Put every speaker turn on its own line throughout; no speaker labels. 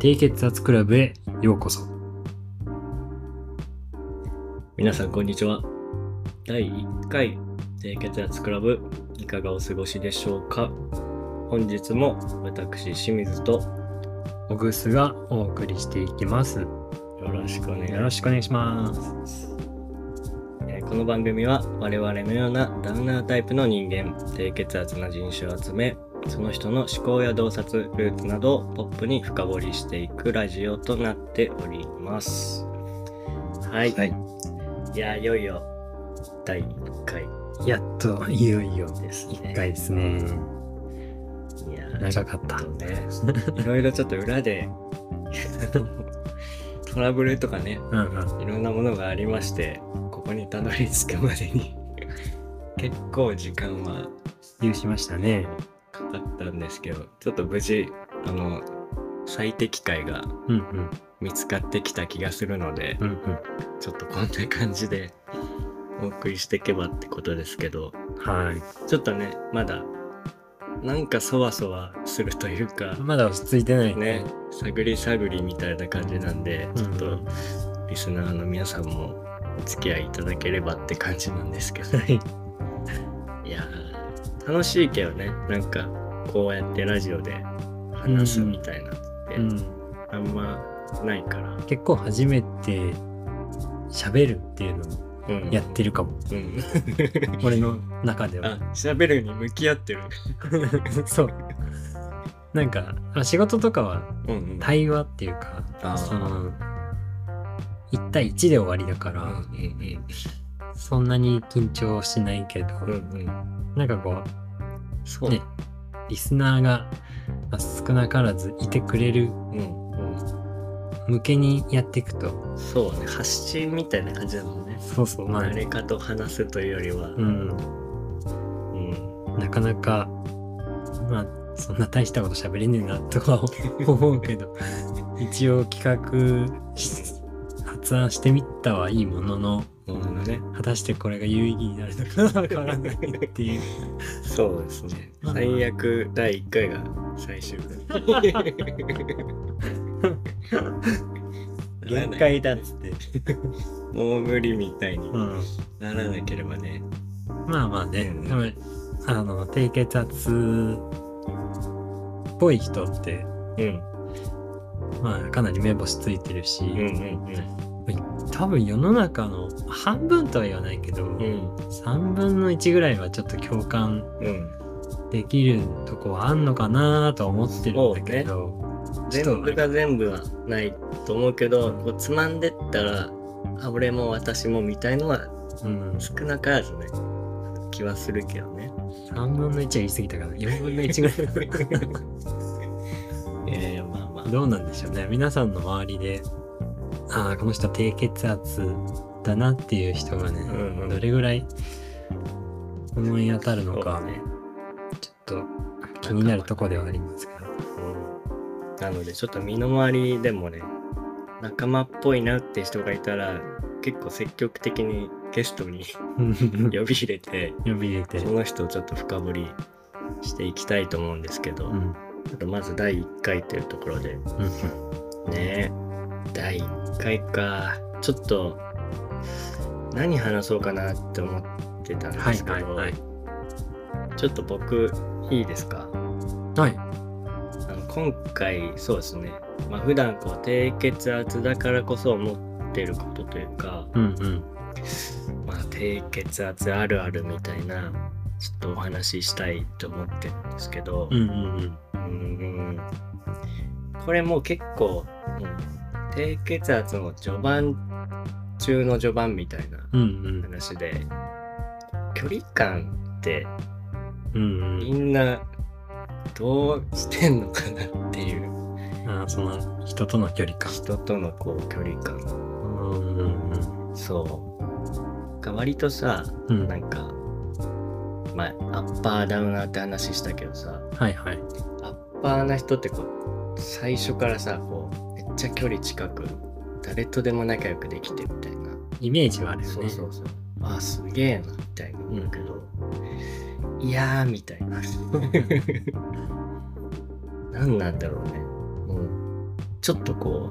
低血圧クラブへようこそ。
皆さんこんにちは。第1回低血圧クラブいかがお過ごしでしょうか？本日も私清水と
オグスがお送りしていきます。よ
よろしくお願いし
ろしくお願いします。
この番組は我々のようなダウナータイプの人間、低血圧な人種を集め、その人の思考や洞察、ルーツなどをポップに深掘りしていくラジオとなっております。はい。
はい。
いや、いよいよ第1回
やっと、いよいよ、
ですね。
1回ですね。
いやー
長かった。
ね、いろいろちょっと裏で トラブルとかね
うんうん。
いろんなものがありましてここにたどり着くまでに結構時間は
有しましたね。
ったんですけどちょっと無事あの最適解が
うんうん。
見つかってきた気がするので、
うんうん。
ちょっとこんな感じで お送りしていけばってことですけど
はい。
ちょっとねまだなんかそわそわするというか
まだ落ち着いてない
ね。探り探りみたいな感じなんで、ちょっとリスナーの皆さんもお付き合いいただければって感じなんですけど、
はい。
いやー楽しいけどね、なんかこうやってラジオで話すみたいなって、
うん。
あんまないから、
結構初めて喋るっていうのを
うん、
やってるかも。
うん。
俺の中では
あ。、喋るに向き合ってる。
そう。なんか、あ仕事とかは
うんうん。
対話っていうか、
あー
その、1対1で終わりだから、
うんうん
そんなに緊張しないけど、
うん。うんうん。
なんかこう、
そう。
ね、リスナーがまあ少なからずいてくれる
うんうん。
向けにやっていくと、
そうね、発信みたいな感じだもんね。
そうそう、まあ、
誰かと話すというよりは、
うん、
うん。
なかなか、まあ、そんな大したこと喋れねえなとは思う けど、一応企画し発案してみたはいいものの、
もののね。
果たしてこれが有意義になるのかわからないっていう。
そうですね。
まあ
最悪第1回が最終
限界だっつって。
もう無理みたいに
うん。
ならなければね。
まあまあね、
うん
でもあの、低血圧っぽい人って、
うん。
まあかなり目星ついてるし、
うんうん
多分世の中の半分とは言わないけど、
うん。うん。
3分の1ぐらいはちょっと共感
うん。
できるとこはあんのかなとは思ってるんだけど、ちょっと
全部が全部はないと思うけど、こうつまんでったら、あ、俺も私もみたいのは
うん、
少なからずね、気はするけどね。
3分の1は言い過ぎたから4分の1ぐらい
いやいや、まあまあ。
どうなんでしょうね皆さんの周りでああこの人低血圧だなっていう人がね、
うんうん。
どれぐらい思い当たるのか、
ね。
ちょっと気になるとこではありますけど。
うん。なのでちょっと身の回りでもね仲間っぽいなって人がいたら結構積極的にゲストに 呼び入れて
呼び入れて。
その人をちょっと深掘りしていきたいと思うんですけど、
うん。
ちょっとまず第1回というところで。
うん。
ね第1回か。ちょっと何話そうかなって思ってたん
はい
ですけど、
はいはい
ちょっと僕いいですか？
はい。
あの今回そうですね。まあ普段こう低血圧だからこそ思ってることというか、
うんうん。
まあ、低血圧あるあるみたいなちょっとお話ししたいと思ってるんですけど、
うんうん
うーん。これもう結構、うん低血圧の序盤中の序盤みたいな
うんうん。
話で距離感って
うん
みんなどうしてんのかなっていう。
うんあその人との距離感。
人とのこう距離感。
うんうん
そう。が割とさ
うん。
なんかまあアッパーダウナーって話したけどさ
はいはい。
アッパーな人ってこう最初からさこうちゃ距離近く誰とでも仲良くできてみたいな、
イメージはあるよね。
そうそうそう。あすげえなみたいな思うけど、いやーみたいな。何なんだろうね。もうちょっとこ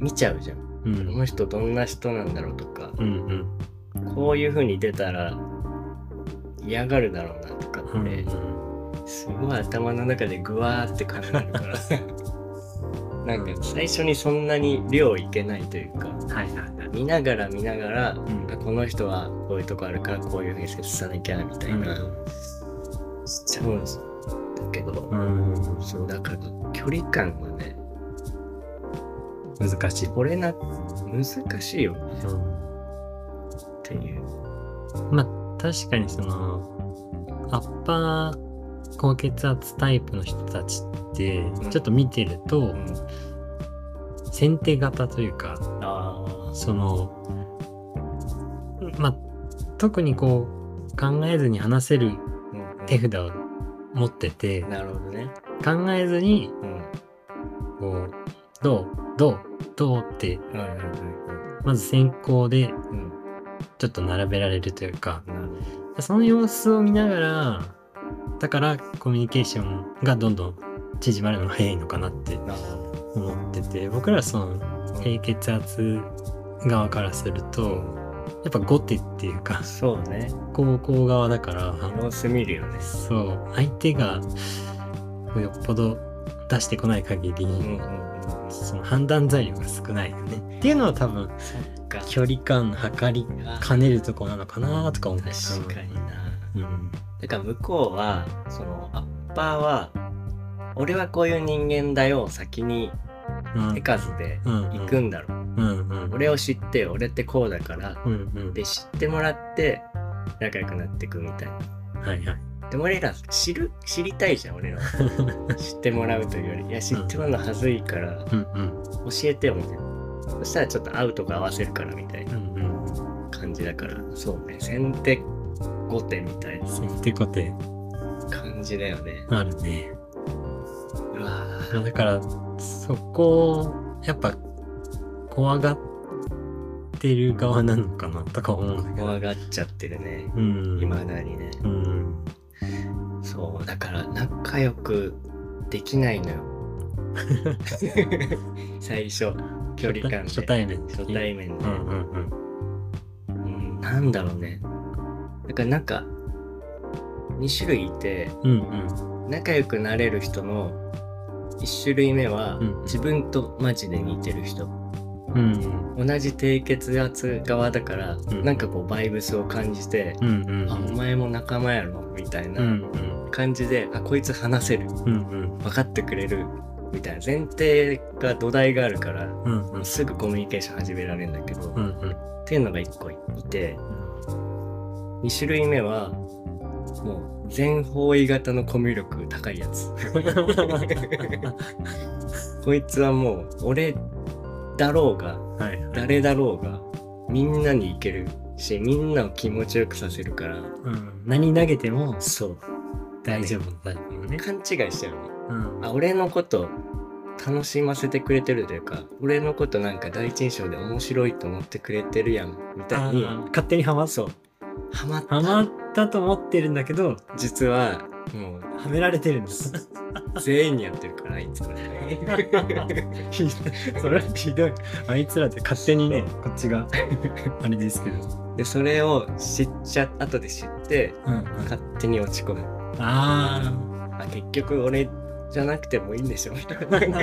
う見ちゃうじゃん、
うん。
この人どんな人なんだろうとか。
うんうん。
こういう風に出たら嫌がるだろうなとかって、
うんうん。
すごい頭の中でグワーって考えるから なんか最初にそんなに量いけないというか
はいはいはい。
見ながら見ながら、
ん。
あこの人はこういうとこあるからこういう風に接さなきゃみたいな、
うん。
しちゃうんです。だけど、
うん。
そうだから距離感はね
難しい、
これな難しいよね。
うん。
っていう。
まあ確かにそのアッパー高血圧タイプの人たちって
ん。
ちょっと見てると、
うん
先手型というかそのまあ特にこう考えずに話せる
うん
手札を持ってて
なるほどね。
考えずに
うん。
こうどうどうどうってまず先行で
うん。
ちょっと並べられるというかその様子を見ながらだからコミュニケーションがどんどん縮まるのが早いのかなって思ってて僕らはその低血圧側からするとやっぱ後手っていうか
そうね。
高校側だから
様子見るよね。
そう相手がよっぽど出してこない限り、その判断材料が少ないよね。っていうのは多分距離感測り兼ねるとこなのかなとか思って
確かにな
うん
だから向こうはそのアッパーは俺はこういう人間だよを先に
うん
手数で
うん
行くんだろう、
うんうん。
俺を知って俺ってこうだから
うんうん。
で知ってもらって仲良くなっていくみたいな。
はいはい。
でも俺ら知る知りたいじゃん俺らは。知ってもらうというより。いや知ってもらうのはずいから
うんうん。
教えてよみたいな。そしたらちょっと会うとか合わせるからみたいな
うんうん。
感じだから。そうね先手後手みたいな
先手後手
感じだよね。
あるね。
うわ
だからそこをやっぱ怖がってる側なのかなとか思うんだけど。
怖がっちゃってるね。
うん。
未だにね。
うん。
そうだから仲良くできないのよ。最初距離感で。
初対面
初対面で、
うんうんうん。
うん、なんだろうねだからなんか2種類いて
うんうん。
仲良くなれる人の1種類目は、
うん
自分とマジで似てる人。
うん
同じ低血圧側だから、
ん。
なんかこうバイブスを感じて、
うんうん。
あお前も仲間やろみたい
うんう
なん。感じで、あこいつ話せる。
うんうん。
分かってくれる。みたいな。前提が土台があるから
うんうん。
すぐコミュニケーション始められるんだけど、っ
うんうん。
ていうのが1個いて2種類目はもう全方位型のコミュ力高いやつ。こいつはもう俺だろうが
はいはい。
誰だろうがみんなにいけるしみんなを気持ちよくさせるから
うん。何投げても
そう。
大丈夫。なタイプのね。
勘違いしちゃうね
うん。
あ俺のこと楽しませてくれてるというか俺のことなんか第一印象で面白いと思ってくれてるやんみたいに
勝手にハマっ
そうハマった。
ハマったと思ってるんだけど
実はも
はめられてるんです。
う 全員にやってるからあいつら。
それはひどい。あいつらって勝手にねこっちがあれですけど。
でそれを知っちゃ後で知って
うんうん。
勝手に落ち込む。
あ
あ結局俺じゃなくてもいいんでしょ。みたい。な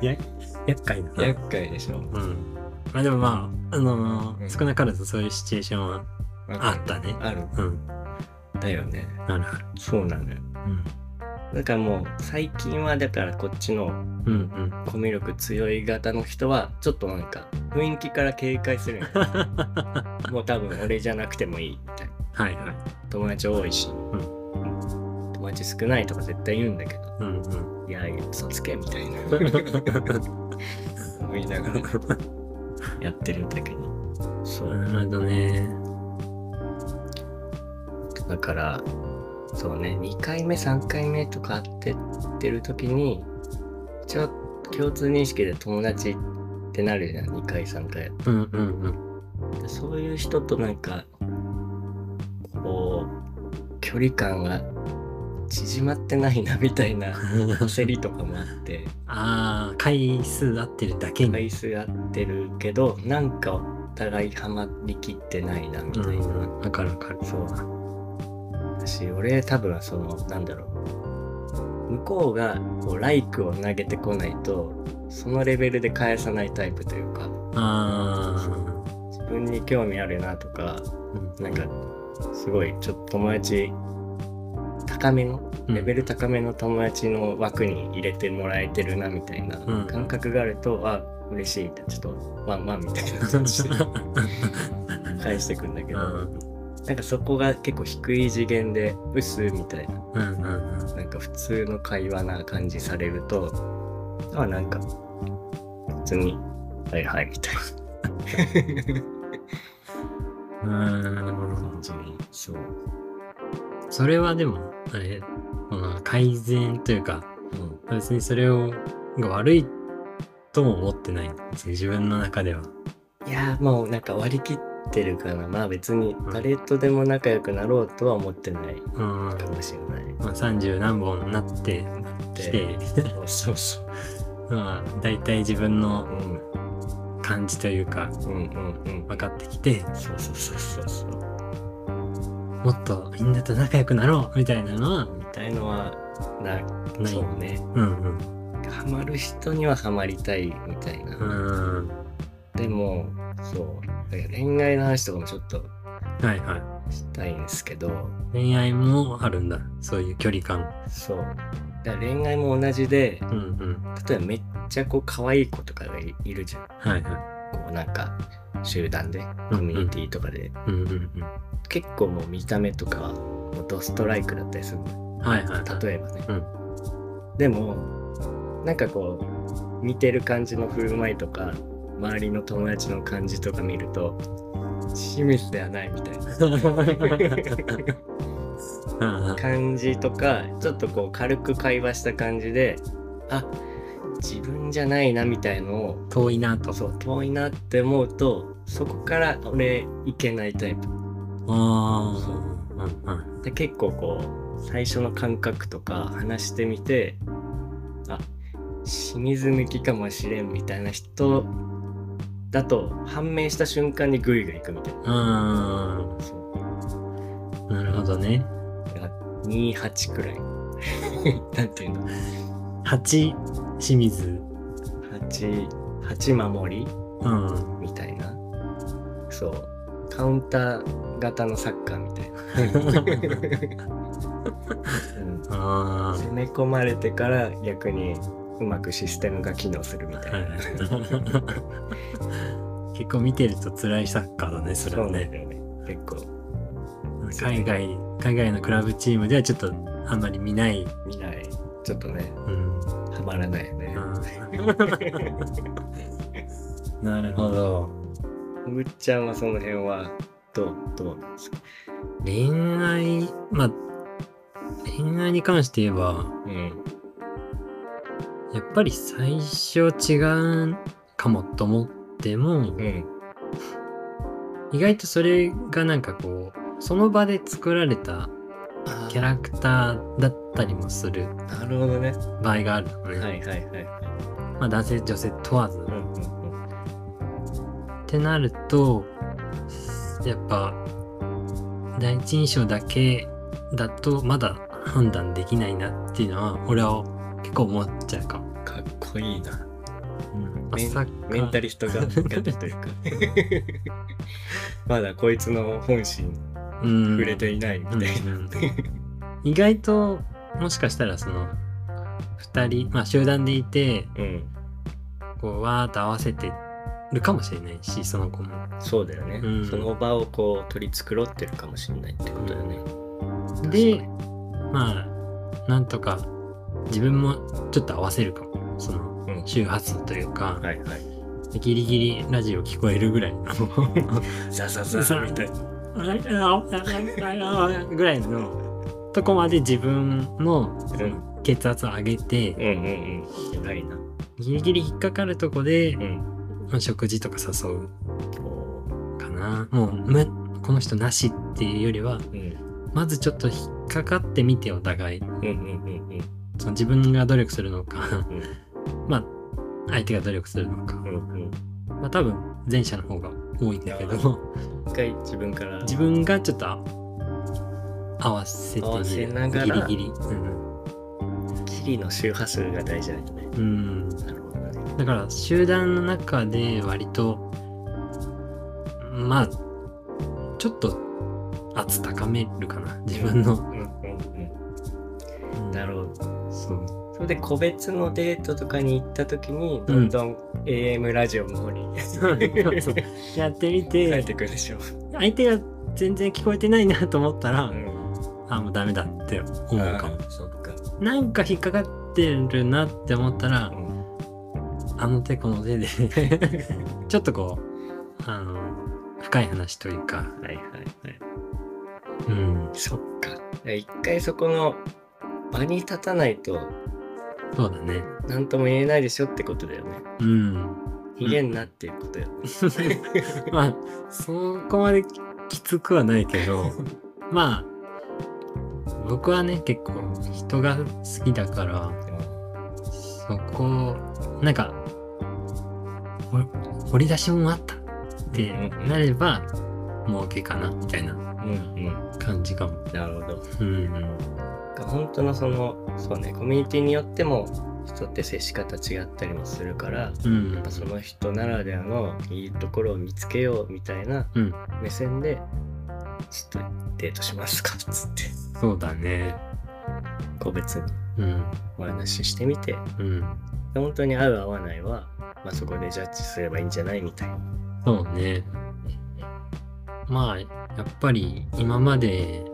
や厄介だな。
厄介でしょ。
うんまあでもまああのー
うん。
少なからずそういうシチュエーションはあったね。
ある。
うん。
だよね。
ある。ある
そうなのよ。だからもう最近はだからこっちの
うんうん。
コミュ力強い型の人はちょっとなんか雰囲気から警戒するよ もう多分俺じゃなくてもいいみたいな。
はいはい。
友達多いし、うん。友達少ないとか絶対言うんだけど。
うんうん。
いやいや嘘つけみたいな。思いながらやってるんだけどそう。
なるほどね。
だからそうね。2回目3回目とか会ってってる時に一応共通認識で友達ってなるじゃん。2回3回。
うんうんうん。
でそういう人となんかこう距離感が縮まってないなみたいな 焦りとかもあって。
ああ回数合ってるだけに、
回数合ってるけどなんかお互いハマりきってないなみたいな、
うん、わかるわかる。
そう。私俺多分そのなんだろう。向こうがこうライクを投げてこないとそのレベルで返さないタイプというか。
あ
自分に興味あるなとか
あ
なんかすごいちょっと友達高めのレベル高めの友達の枠に入れてもらえてるなみたいな
うん。
感覚があると、あ嬉しいってちょっとワンワンみたいな感じで返してくんだけど、なんかそこが結構低い次元で「うっす」みたいな
うんうんうん。
なんか普通の会話な感じされるとあなんか普通に「はいはい」みたい
うん。
な 感じにそう、
それはでもあれこの改善というか
うん、
別にそれをが悪いとも思ってない自分の中ではい
やーもうなんか割り切ってるからまあ別に誰とでも仲良くなろうとは思ってない
うん、
かもしれない。
まあ、30何本になってきて
そうそう。
まあ大体自分の
うん
感じというか
うんうんうん。
分かってきて
そうそうそうそうそう。
もっとみんなと仲良くなろうみたいなのは
みたいのはな
ない
そうね。
うんうん。
ハマる人にはハマりたいみたいな。
うん。
でもそう恋愛の話とかもちょっと
はいはい。
したいんですけど。
恋愛もあるんだ。そういう距離感。
そう。だから恋愛も同じで
うんうん。
例えばめっちゃこう可愛い子とかがいいるじゃん。
はいはい。
こうなんか集団でコミュニティとかで、
うんうん
結構もう見た目とかはもうドストライクだったりするの。
うんはいはい。
例えばね、
うん。
でもなんかこう見てる感じの振る舞いとか周りの友達の感じとか見ると清水ではないみたいな。感じとかちょっとこう軽く会話した感じであ自分じゃないなみたいのを
遠いなと。
そう遠いなって思うとそこから俺いけないタイプ。
ああ、うんう。ん、
で結構こう最初の感覚とか話してみてあ清水抜きかもしれんみたいな人だと判明した瞬間にグイグイいくみたいな。
ああ
そう。
なるほどね。
28くらい。なんていうの。
8蜂水
八八守り、
うん、
みたいな。そう。カウンター型のサッカーみたいな、あ
あ、
攻め込まれてから逆にうまくシステムが機能するみたいな、
結構見てると辛いサッカーだねそれはね、
ね、結構。
海外海外のクラブチームではちょっとあんまり見ない。
見ない。ちょっとね、
うん。
ハマらないよね。
なるほど
ぐっちゃんはその辺はどうどうなんですか？
恋愛まあ恋愛に関して言えば
うん。
やっぱり最初違うかもと思っても
うん。
意外とそれがなんかこうその場で作られたキャラクターだったりもする
なるほどね。
場合があるのね、
はいはいはい。
まあ男性女性問わず、
うんうんうん。
ってなるとやっぱ第一印象だけだとまだ判断できないなっていうのは俺は結構思っちゃうかも。
かっこいいな。
うんま
メン
さか
メンタリストががというか。まだこいつの本心
うん
触れていないみたいな。
うんうん意外ともしかしたらその2人まあ集団でいて
うん。
こうわーっと合わせてるかもしれないしその子も。
そうだよね、
うん
その場をこう取り繕ってるかもしれないってことだよね。
でまあなんとか自分もちょっと合わせるかもその
うん
周波数というか、
はいはい。
ギリギリラジオ聞こえるぐらいの
ザザザザみたいな。
ぐらいのとこまで自分の血圧を上げて
うんうんうん。偉いな。
ギリギリ引っかかるとこで、
うん。
まあ、食事とか誘う
お
かなもうむこの人なしっていうよりは
ーうん。
まずちょっと引っかかってみてお互い
うんうんうん
その自分が努力するのか
うん
まあ相手が努力するのか
うんうん
まあ多分前者の方が多いんだけど。
一回自分から。
自分がちょっとあ合わせて
合わせ
みる
ながら。
ギリギリ。
キリの周波数が大事だよね。
うん、うん、
なるほどね。
だから集団の中で割とまあちょっと圧高めるかな。自分の、
うんうん。うん。なるほど。
そう
それで個別のデートとかに行った時にどんどん AM ラジオの方に
やってみ
帰って
て
くるでしょ、
相手が全然聞こえてないなと思ったら、
ん、
あもうダメだって思うかも。
そっか、
なんか引っかかってるなって思ったら
うん。
あの手この手で ちょっとこうあの深い話というか。
はいはいはい。
うん。
そっか。一回そこの場に立たないと
そうだね。
何とも言えないでしょってことだよね。
うん。
逃げんなっていうことよ。ね、
まあそこまできつくはないけど まあ僕はね結構人が好きだからそこなんかほ掘り出し物あったってなればもう OK かなみたいな
うんうん。
感じかも。
なるほど。
うん
本当のそのそうねコミュニティによっても人って接し方違ったりもするから
うん。
やっぱその人ならではのいいところを見つけようみたいな
うん。
目線でちょっとデートしますかっつって。
そうだね。
個別に。
うん。
お話ししてみて。
うん。
本当に合う合わないは、まあ、そこでジャッジすればいいんじゃないみたいな。
そうね。まあやっぱり今まで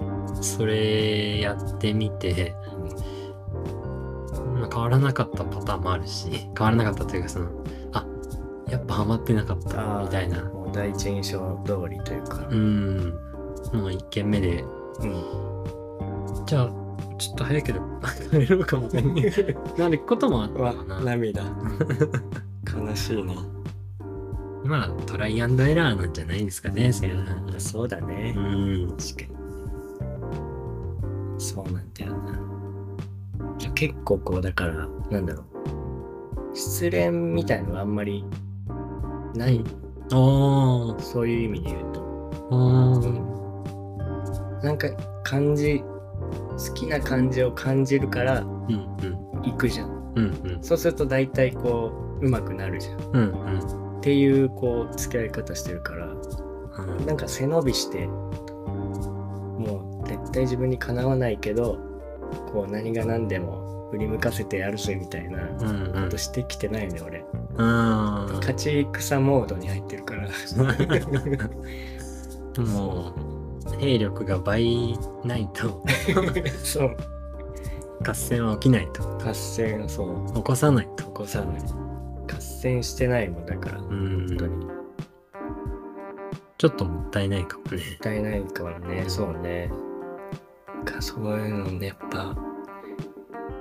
それやってみて、まあ、変わらなかったパターンもあるし変わらなかったというかそのあやっぱハマってなかったみたいな
もう第一印象通りというか。
うんもう1軒目で
うん。
じゃあちょっと早いけど 帰ろうかみたいになることもあったな
涙。悲しいね。
今はトライアンドエラーなんじゃないですかねそれは
そうだね。
うん
確かに。そうなんだよな。結構こう、だから、なんだろう。失恋みたいのがあんまりない。
おー
そういう意味で言うと。
おー
なんか感じ、好きな感じを感じるから行くじゃん。
うんうん
そうすると大体こう、うまくなるじゃん。
うんうん
っていうこう付き合い方してるから
うん
なんか背伸びして絶対自分にかなわないけどこう何が何でも振り向かせてやるぜみたいなこ
うんうん。
としてきてないよね俺。
あ
勝ち戦モードに入ってるから。
あ もう兵力が倍ないと。
そう。
合戦は起きないと。
合戦そう。
起こさないと。
起こさない。合戦してないもんだから。
う
本当に。
ん
も
ちょっともったいないかもね。
ったいないからね。そうねかそういうのねやっぱ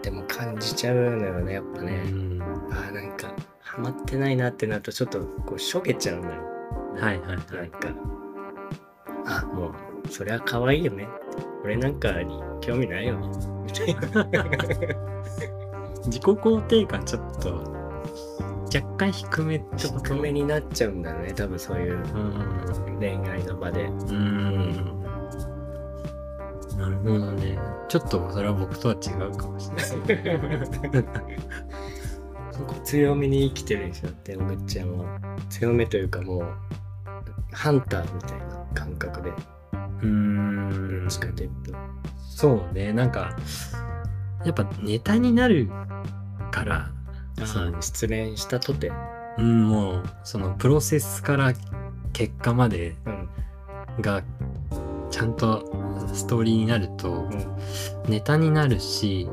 でも感じちゃうのよねやっぱ
う
ね、
ん。
あーなんかハマってないなってなるとちょっとこうしょげちゃうのよ。
はいはい
なん
はい
か。あもうそりゃ可愛いよね。俺なんかに興味ないよ。ねみたいな
自己肯定感ちょっと若干低めってこと？
低めになっちゃうんだね多分そういう
うん。
恋愛の場で。
うんなるほどね。ちょっとそれは僕とは違うかもしれない。
そこ強めに生きてるんですよっておぐっちゃんは強めというかもうハンターみたいな感覚で
うーん。
どっちかと
そうね。なんかやっぱネタになるからそう
失恋したとて。
うんもうそのプロセスから結果まで
うん。
がちゃんとストーリーになると
うん。
ネタになるし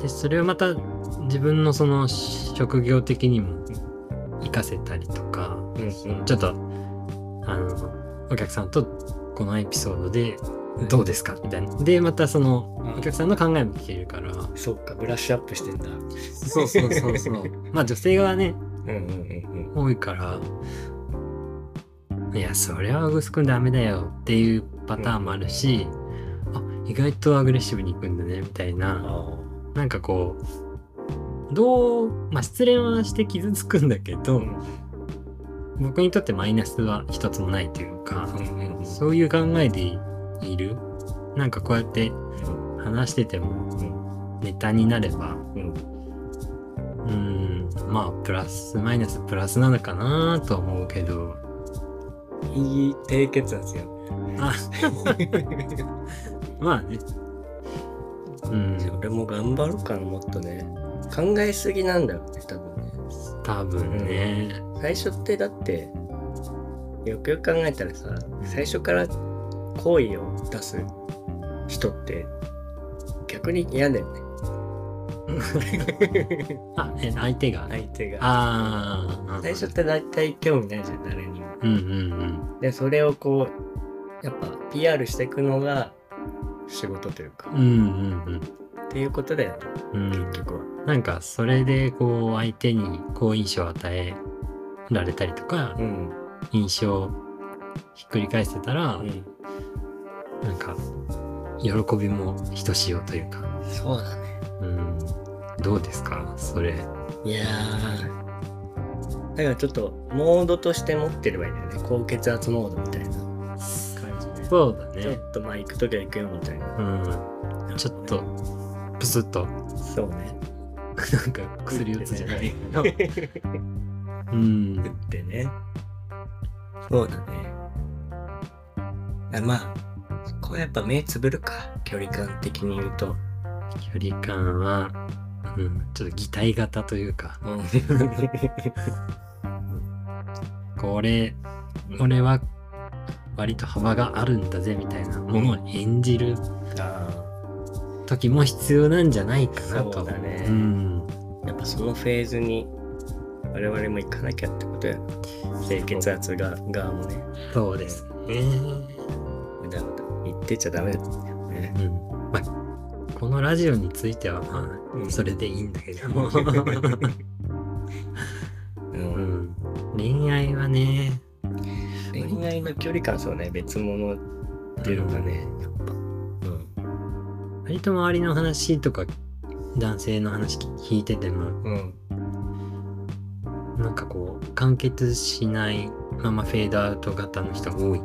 でそれをまた自分のその職業的にも活かせたりとかちょっとあのお客さんとこのエピソードでどうですかみたいな。でまたそのお客さんの考えも聞けるから。
そっかブラッシュアップしてんだ。
そうそうそうそう。まあ女性側ね
うんうんうん。
多いからいやそれはグスくんダメだよっていうパターンもあるし、意外とアグレッシブに行くんだねみたいな
あ
なんかこうどうまあ失恋はして傷つくんだけど、僕にとってマイナスは一つもないというか、
うん。うん
そういう考えでいる。なんかこうやって話してても
うん。
ネタになれば
うん。
まあプラスマイナスプラスなのかなとは思うけど
いい低血圧やん。
あ。まあね。うん。
俺も頑張ろうかなもっとね。考えすぎなんだよね多分ね。
多分ね。
最初ってだってよくよく考えたらさ最初から好意を出す人って逆に嫌だよね。
あえ相手が？
相手が。
ああ
最初って大体興味ないじゃん誰にも
うんうん。
でそれをこうやっぱ PR していくのが仕事というか、
うんうんうん。
っていうことだよね
うんうん。
結局は
なんかそれでこう相手に好印象を与えられたりとか
うん
印象をひっくり返せたら
うん
なんか喜びもひとしおというか。
そうだね。
うん。どうですか？それ。
いやーだからちょっとモードとして持ってればいいんだよね。高血圧モードみたいな感じで。
そうだね。
ちょっとまあ行くときは行くよみたいな。
うん。ちょっとプスッと。
そうね。
なんか薬打つじゃない。けどうん。
打ってね。そうだね。あまあこれやっぱ目つぶるか。距離感的に言うと。
距離感は、うん、ちょっと擬態型というか。
うん
これ俺は割と幅があるんだぜみたいなものを演じる
あ
時も必要なんじゃないかなと。
そうだね。
うん、
ーやっぱそのフェーズに我々も行かなきゃってことや。な低血圧が側もね。
そうですね。
うだうだ言ってちゃダメだよね。
うん。まあこのラジオについてはま
うん。
あそれでいいんだけど。も、恋愛はね。
恋愛の距離感そうね。別物っていうのがね。やっぱうん。
割と周りの話とか男性の話聞いてても
うん。
なんかこう完結しないままフェードアウト型の人が多い。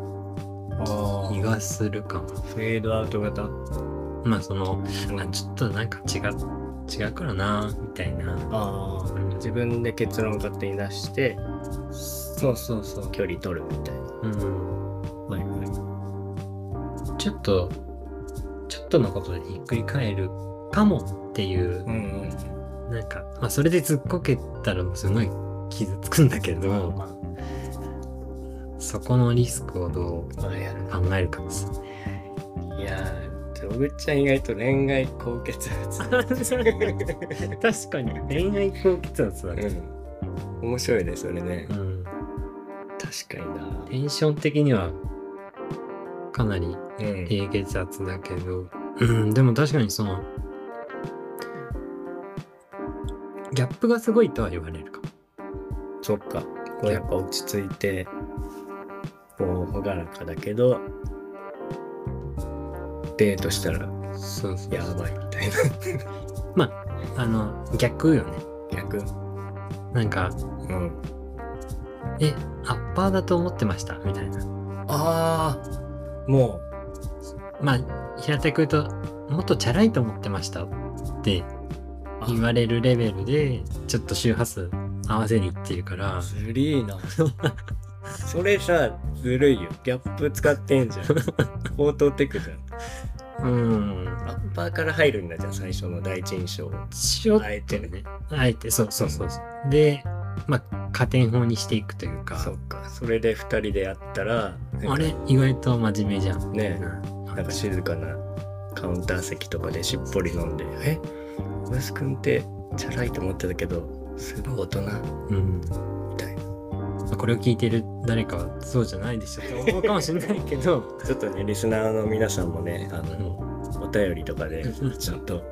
あ
気がするかも。
フェードアウト型。
まあその
うん
あちょっとなんか違う違うからなみたいな。
ああ
うん
自分で結論勝手に出して
そうそうそう。
距離取るみたいな。
うん。
はいは
ちょっとちょっとのことでひっくり返るかもっていう
いうん。
なんかまあそれでずっこけたらすごい傷つくんだけど、
うんま
そこのリスクをどう考えるかですね。
いやー小口ちゃん意外と恋愛高血圧。
確かに恋愛高血圧だね、
うん。面白いねそれね。
うん、
確かにな。
テンション的にはかなり
うん。
低血圧だけど、うん、でも確かにそのギャップがすごいとは言われるかも。
そっか。こうやっぱ落ち着いてこう朗らかだけどデートしたら
そうそう
やばいみたいな。
あの逆よね。
逆。
なんか
うん。
えアッパーだと思ってました？みたいな。
ああも
まあ平たく言うともっとチャラいと思ってました？って
う
言われるレベルでちょっと周波数合わせにいってるから。
ずりーな。それさずるいよ。ギャップ使ってんじゃん。応答テクじゃん
うん。
アッパーから入るんだじゃん最初の第一印象。
ちょっと
あえてね。
ねあえてそうそうそうそう。でまあ加点法にしていくというか。
そっか。それで二人でやったら
あれ？意外と真面目じゃん。
ね
うん。
なんか静かなカウンター席とかでしっぽり飲んで「え？小安くんってチャラいと思ってたけどすごい大人」
うんこれを聞いてる誰かはそうじゃないでしょって思うかもしれないけど。
ちょっとねリスナーの皆さんもねあの、お便りとかでちょっと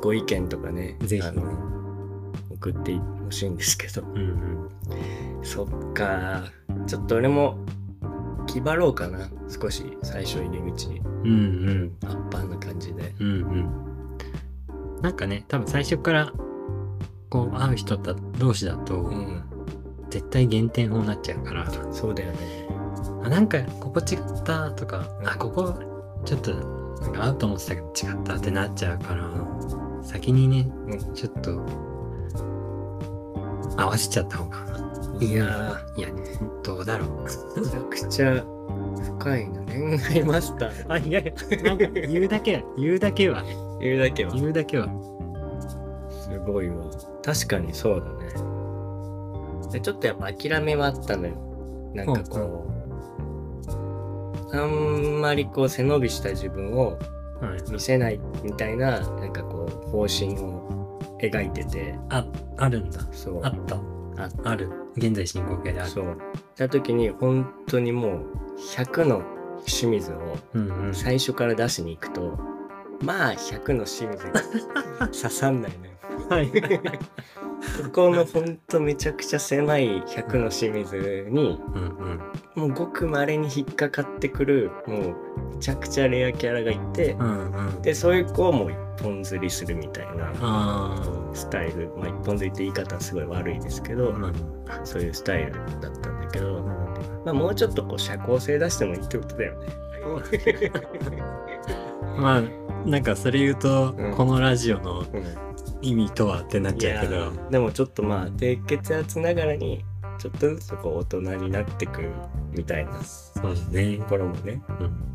ご意見とかね
ぜひ
あの送ってほしいんですけど。
うんうん。
そっか。ちょっと俺も気張ろうかな。少し最初入り口
うんうん。
アッパーな感じで。
うんうん。なんかね、多分最初から、こう、会う人だ同士だと、
うん
絶対減点法になっちゃうから、
そうだよね。
あ、なんか、ここ違ったとか、あ、ここ、ちょっと、なんか合うと思ってたけど違ったってなっちゃうから、先にね、
うん。
ちょっと、合わせちゃった方が。
いや
いや、どうだろう。
ーめちゃくちゃ深いな恋愛マスター。
あ、いやいや、なんか言うだけは、言うだけは、
言うだけは。
言うだけは。
すごいわ。確かにそうだねでちょっとやっぱ諦めはあったのよなんかこう、あんまりこう背伸びした自分を
はい。
見せないみたいななんかこう方針を描いてて
あ、あるんだ。
そう
あった。
あ
ある。現在進行形である。
そうした時に本当にもう100の清水を
うんうん。
最初から出しに行くとまあ100の清水が 刺さんないのよ
はい。
ここのほんとめちゃくちゃ狭い100の清水に
うんうん。
もうごく稀に引っかかってくるもうめちゃくちゃレアキャラがいて
うんうん。
でそういう子をもう一本釣りするみたいな
あ
スタイルまあ一本釣りって言い方はすごい悪いですけ
あ。
ど、
うん。
そういうスタイルだったんだけど、まあ、もうちょっとこう社交性出してもいいってことだよね。
まあ、なんかそれ言うと、
うん
このラジオの
うん
意味とはってなっちゃうけど。
ーでもちょっとまあ低血圧ながらにちょっとずつこう大人になってくみたいなと
そうですね。
ころもね。
うん。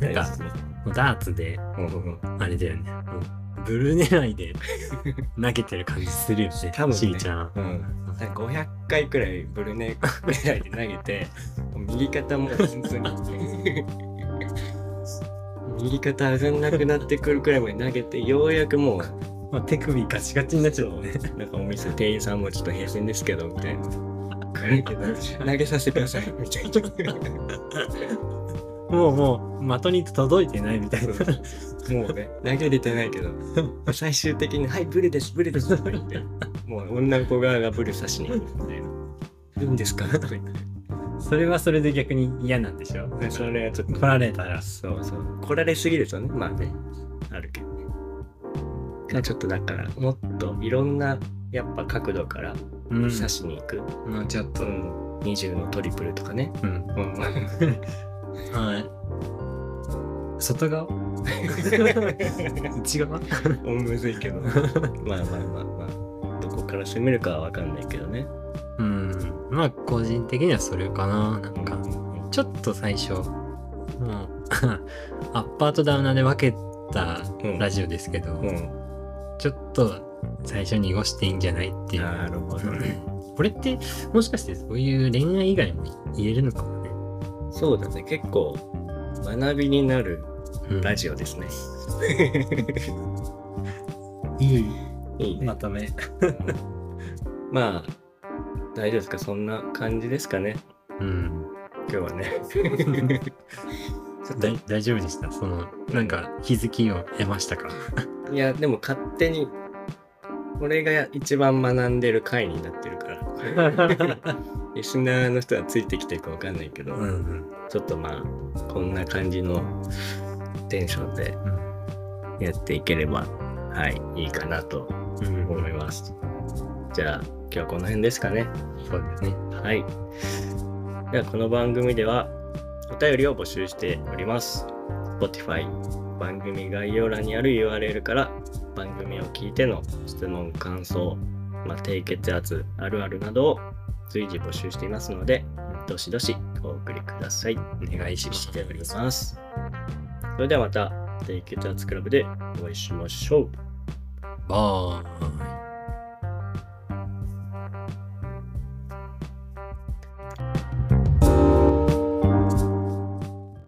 なんか、ダーツで、あれだよね。もうブル狙いで投げてる感じするよね。
多分ね
しーちゃん。
うんなんか500回くらいブルネぐらいで投げて右肩も本当に 右肩上がんなくなってくるくらいまで投げてようやくもう
まあ、手首ガチガチになっちゃうね。
なんかお店店員さんもちょっと平然ですけどみたいな。投げさせてくださいみたいな。
もうもう、的に届いてないみたいな。
もうね、投げれてないけど、最終的に、はい、ブルです、ブルですとか言って、もう女の子側がブル刺しに行くみたいな。いいんですかとか言って。
それはそれで逆に嫌なんでしょ？
でそれはちょっと、
来られたら。
そうそう。来られすぎるとね、まあね、あるけどね。がちょっとだから、もっといろんな、やっぱ角度から
うん
刺しに行く。
もうちょっと。
うん。20のトリプルとかね。
うん。
うん。
はい。外側？内側？
むずいけど。まあまあまあまあ。どこから攻めるかはわかんないけどね。
うん。まあ、個人的にはそれかな。なんか、ちょっと最初、もう、アッパーとダウナーで分けたラジオですけど、
うん。
ちょっと最初濁していいんじゃないっていう。
なるほどね。
これって、もしかしてそういう恋愛以外も言えるのかもね。
そうだね。結構、学びになる
うん
ラジオですね。
いい
いいね。
まとめ。
まあ、大丈夫ですか？そんな感じですかね。
うん。
今日はね。
大丈夫でした？その、なんか気づきを得ましたか？
いや、でも勝手に、これが一番学んでる回になってるから。リスナーの人はついてきてるかわかんないけど、
うんうん。
ちょっとまあ、こんな感じのテンションでやっていければ、はい、いいかなと
うん。
思います。じゃあ、今日はこの辺ですかね。
そうですね。
はい。では、この番組ではお便りを募集しております。Spotify 番組概要欄にある URL から番組を聞いての質問、感想、まあ、低血圧あるあるなどを随時募集していますので、どしどしお送りください。
お願い
しております。それではまた低血圧クラブでお会いしましょう。
バーン。